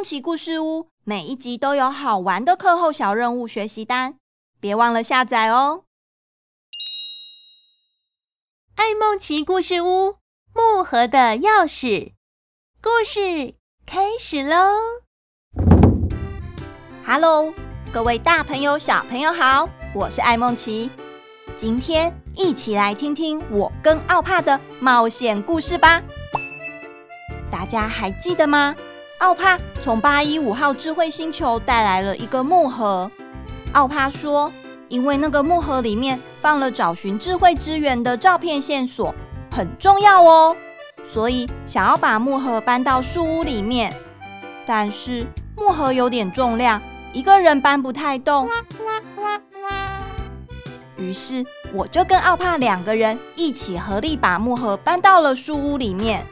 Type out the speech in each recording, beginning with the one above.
梦奇故事屋每一集都有好玩的课后小任务学习单，别忘了下载哦。爱梦奇故事屋木盒的钥匙故事开始喽！Hello，各位大朋友小朋友好，我是爱梦奇，今天一起来听听我跟奥帕的。冒险故事吧。大家还记得吗？奥帕从八一五号智慧星球带来了一个木盒。奥帕说，因为那个木盒里面放了找寻智慧之源的照片线索，很重要哦，所以想要把木盒搬到树屋里面。但是木盒有点重量，一个人搬不太动。于是我就跟奥帕两个人一起合力把木盒搬到了树屋里面。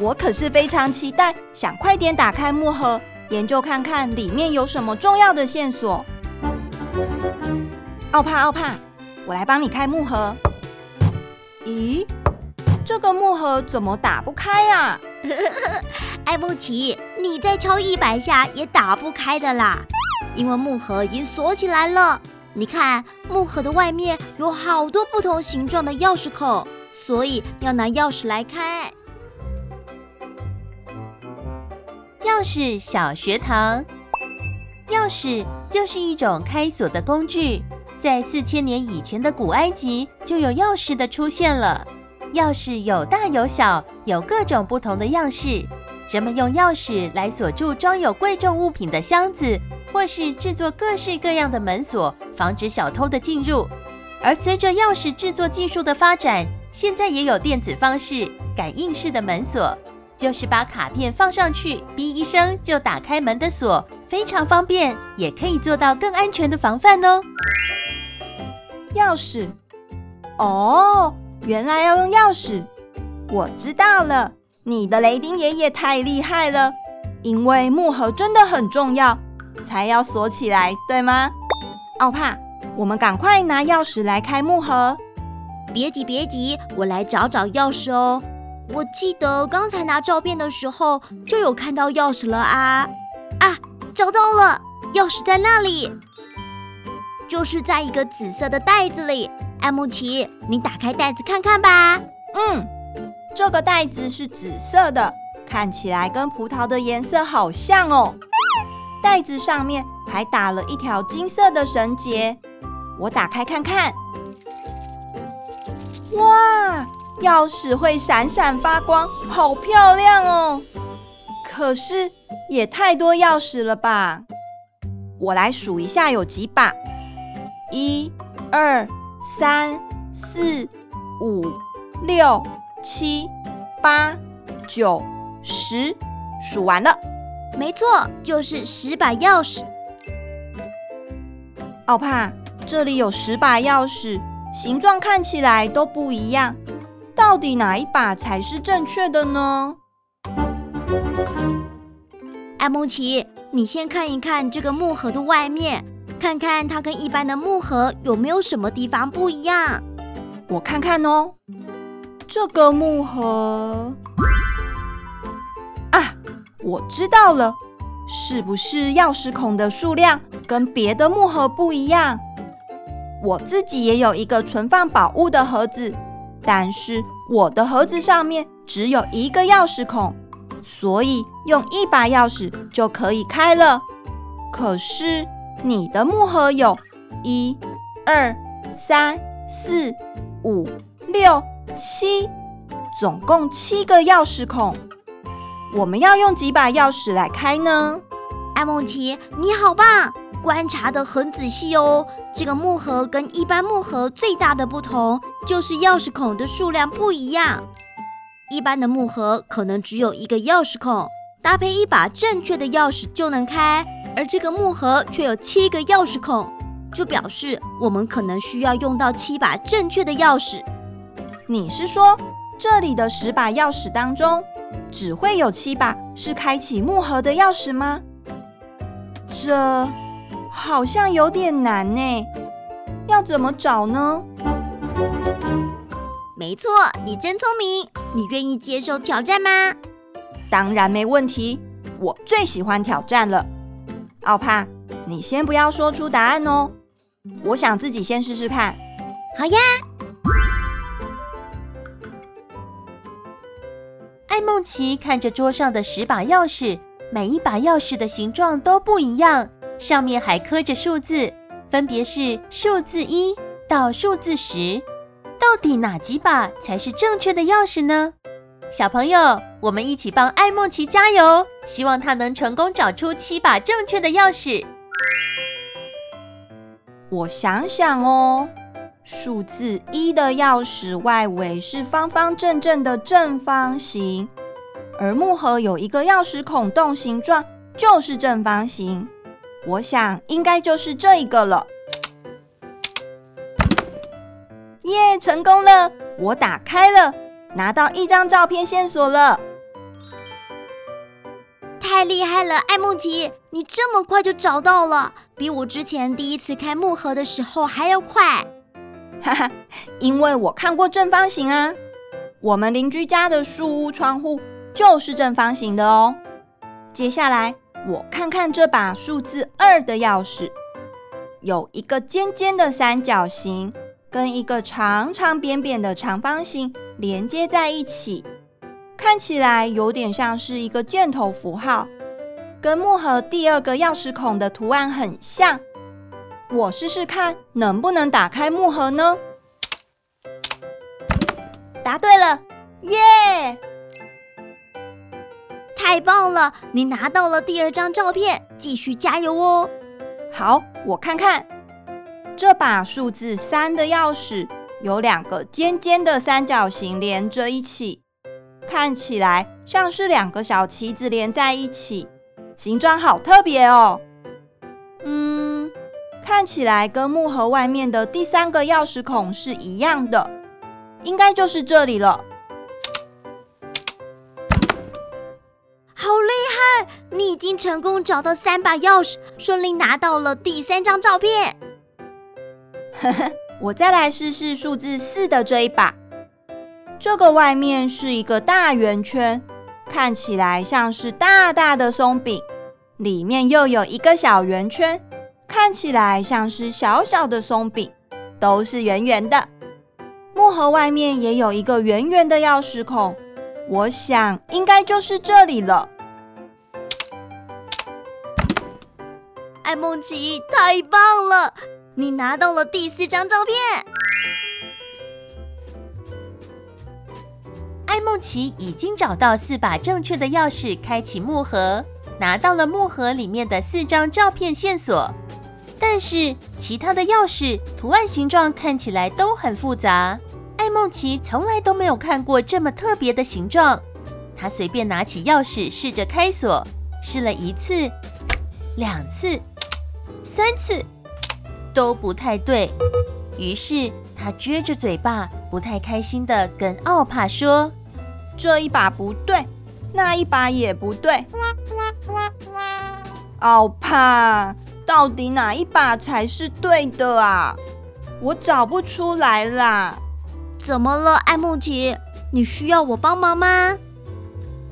我可是非常期待，想快点打开木盒，研究看看里面有什么重要的线索。奥帕，奥帕，我来帮你开木盒。咦，这个木盒怎么打不开呀？爱梦奇，你再敲一百下也打不开的啦，因为木盒已经锁起来了。你看，木盒的外面有好多不同形状的钥匙孔，所以要拿钥匙来开。钥匙小学堂，钥匙就是一种开锁的工具。在四千年以前的古埃及就有钥匙的出现了。钥匙有大有小，有各种不同的样式。人们用钥匙来锁住装有贵重物品的箱子，或是制作各式各样的门锁，防止小偷的进入。而随着钥匙制作技术的发展，现在也有电子方式、感应式的门锁。就是把卡片放上去，哔一声就打开门的锁，非常方便，也可以做到更安全的防范哦。钥匙，哦，原来要用钥匙，我知道了。你的雷丁爷爷太厉害了，因为木盒真的很重要，才要锁起来，对吗？奥帕，我们赶快拿钥匙来开木盒。别急，别急，我来找找钥匙哦。我记得刚才拿照片的时候就有看到钥匙了啊！啊，找到了，钥匙在那里，就是在一个紫色的袋子里。爱梦奇，你打开袋子看看吧。嗯，这个袋子是紫色的，看起来跟葡萄的颜色好像哦。袋子上面还打了一条金色的绳结，我打开看看。哇！钥匙会闪闪发光，好漂亮哦！可是也太多钥匙了吧？我来数一下有几把：一、二、三、四、五、六、七、八、九、十，数完了。没错，就是十把钥匙。奥帕，这里有十把钥匙，形状看起来都不一样。到底哪一把才是正确的呢？爱梦奇，你先看一看这个木盒的外面，看看它跟一般的木盒有没有什么地方不一样。我看看哦，这个木盒啊，我知道了，是不是钥匙孔的数量跟别的木盒不一样？我自己也有一个存放宝物的盒子。但是我的盒子上面只有一个钥匙孔，所以用一把钥匙就可以开了。可是你的木盒有一、二、三、四、五、六、七，总共七个钥匙孔。我们要用几把钥匙来开呢？爱梦奇，你好棒，观察得很仔细哦。这个木盒跟一般木盒最大的不同就是钥匙孔的数量不一样。一般的木盒可能只有一个钥匙孔，搭配一把正确的钥匙就能开，而这个木盒却有七个钥匙孔，就表示我们可能需要用到七把正确的钥匙。你是说这里的十把钥匙当中，只会有七把是开启木盒的钥匙吗？这。好像有点难呢，要怎么找呢？没错，你真聪明。你愿意接受挑战吗？当然没问题。我最喜欢挑战了。奥帕，你先不要说出答案哦，我想自己先试试看。好呀。艾梦琪看着桌上的十把钥匙，每一把钥匙的形状都不一样，上面还刻着数字，分别是数字一到数字十。到底哪几把才是正确的钥匙呢？小朋友，我们一起帮爱孟奇加油，希望她能成功找出七把正确的钥匙。我想想哦，数字一的钥匙外围是方方正正的正方形，而木盒有一个钥匙孔洞形状，就是正方形。我想应该就是这一个了。耶，成功了！我打开了，拿到一张照片线索了。太厉害了，艾梦奇，你这么快就找到了，比我之前第一次开木盒的时候还要快。哈哈，因为我看过正方形啊。我们邻居家的树屋窗户就是正方形的哦。接下来，我看看这把数字二的钥匙，有一个尖尖的三角形。跟一个长长扁扁的长方形连接在一起，看起来有点像是一个箭头符号，跟木盒第二个钥匙孔的图案很像。我试试看能不能打开木盒呢？答对了，耶！太棒了，你拿到了第二张照片，继续加油哦。好，我看看。这把数字三的钥匙有两个尖尖的三角形连着一起，看起来像是两个小旗子连在一起，形状好特别哦。嗯，看起来跟木盒外面的第三个钥匙孔是一样的，应该就是这里了。好厉害！你已经成功找到三把钥匙，顺利拿到了第三张照片。呵呵，我再来试试数字四的这一把。这个外面是一个大圆圈，看起来像是大大的松饼，里面又有一个小圆圈，看起来像是小小的松饼，都是圆圆的。木盒外面也有一个圆圆的钥匙孔，我想应该就是这里了。艾梦奇，太棒了！你拿到了第四张照片。艾梦奇已经找到四把正确的钥匙，开启木盒，拿到了木盒里面的四张照片线索。但是其他的钥匙图案形状看起来都很复杂，爱孟奇从来都没有看过这么特别的形状。她随便拿起钥匙试着开锁，试了一次、两次、三次。都不太对，于是他撅着嘴巴，不太开心地跟奥帕说：“这一把不对，那一把也不对。奥帕，到底哪一把才是对的啊？我找不出来啦。怎么了，艾梦奇？你需要我帮忙吗？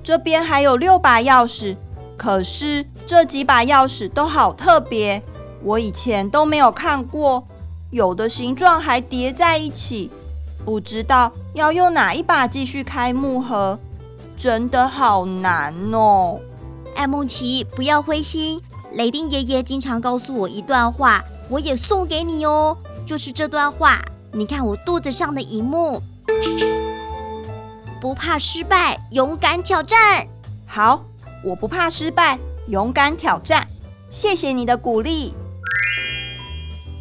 这边还有六把钥匙，可是这几把钥匙都好特别。”我以前都没有看过，有的形状还叠在一起，不知道要用哪一把继续开木盒，真的好难哦。艾梦奇，不要灰心，雷丁爷爷经常告诉我一段话，我也送给你哦，就是这段话。你看我肚子上的一幕，不怕失败，勇敢挑战。好，我不怕失败，勇敢挑战。谢谢你的鼓励。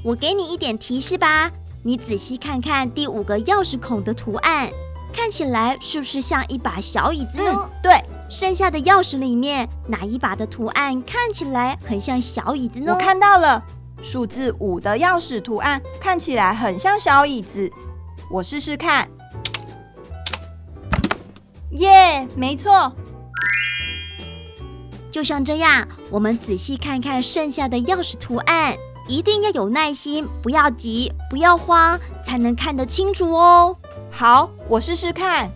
我给你一点提示吧，你仔细看看第五个钥匙孔的图案，看起来是不是像一把小椅子呢？嗯，对，剩下的钥匙里面哪一把的图案看起来很像小椅子呢？我看到了，数字五的钥匙图案看起来很像小椅子，我试试看。耶，没错，就像这样，我们仔细看看剩下的钥匙图案。一定要有耐心，不要急，不要慌，才能看得清楚哦。好，我试试看。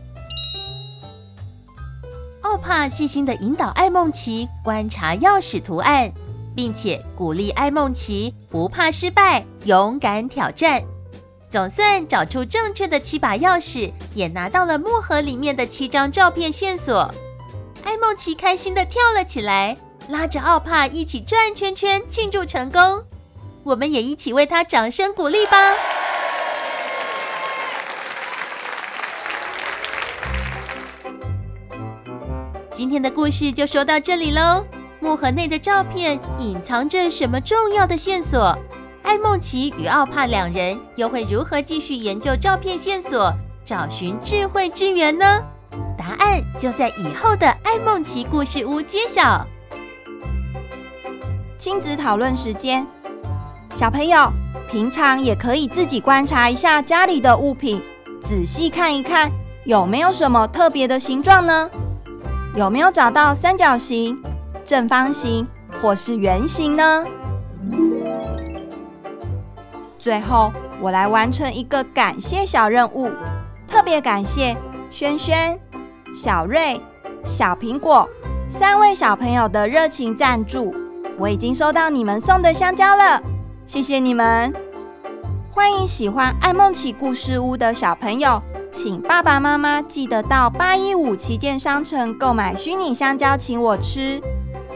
哦，奥帕细心的引导艾梦琪观察钥匙图案，并且鼓励艾梦奇不怕失败，勇敢挑战。总算找出正确的七把钥匙，也拿到了木盒里面的七张照片线索。艾梦奇开心地跳了起来，拉着奥帕一起转圈圈庆祝成功。我们也一起为他掌声鼓励吧。今天的故事就说到这里喽。木盒内的照片隐藏着什么重要的线索？艾梦奇与奥帕两人又会如何继续研究照片线索，找寻智慧之源呢？答案就在以后的艾梦奇故事屋揭晓。亲子讨论时间，小朋友平常也可以自己观察一下家里的物品，仔细看一看有没有什么特别的形状呢？有没有找到三角形、正方形或是圆形呢？最后，我来完成一个感谢小任务，特别感谢轩轩、小瑞、小苹果三位小朋友的热情赞助。我已经收到你们送的香蕉了，谢谢你们！欢迎喜欢爱梦奇故事屋的小朋友。请爸爸妈妈记得到八一五旗舰商城购买虚拟香蕉，请我吃。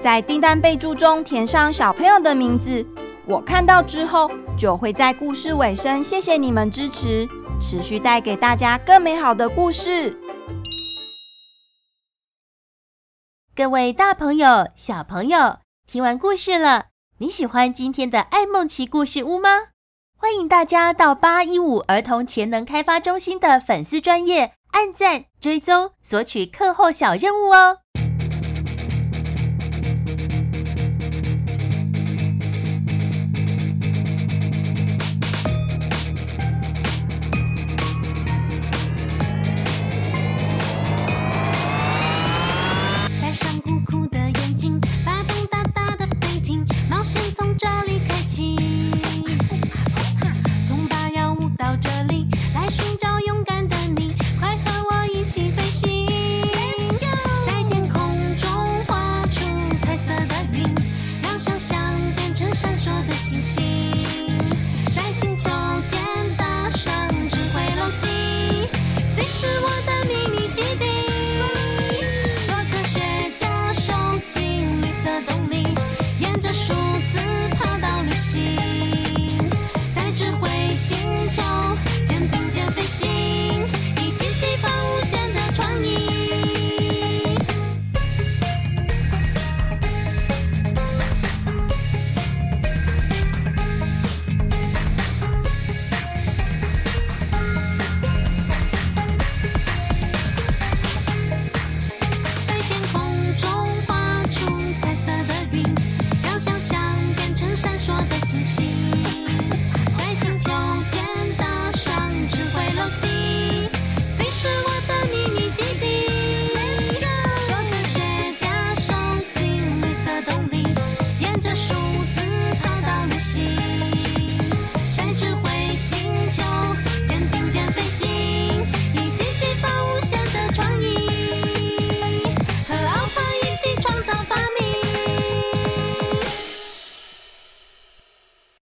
在订单备注中填上小朋友的名字，我看到之后就会在故事尾声谢谢你们支持，持续带给大家更美好的故事。各位大朋友、小朋友，听完故事了，你喜欢今天的爱梦奇故事屋吗？欢迎大家到八一五儿童潜能开发中心的粉丝专业按赞、追踪、索取课后小任务哦！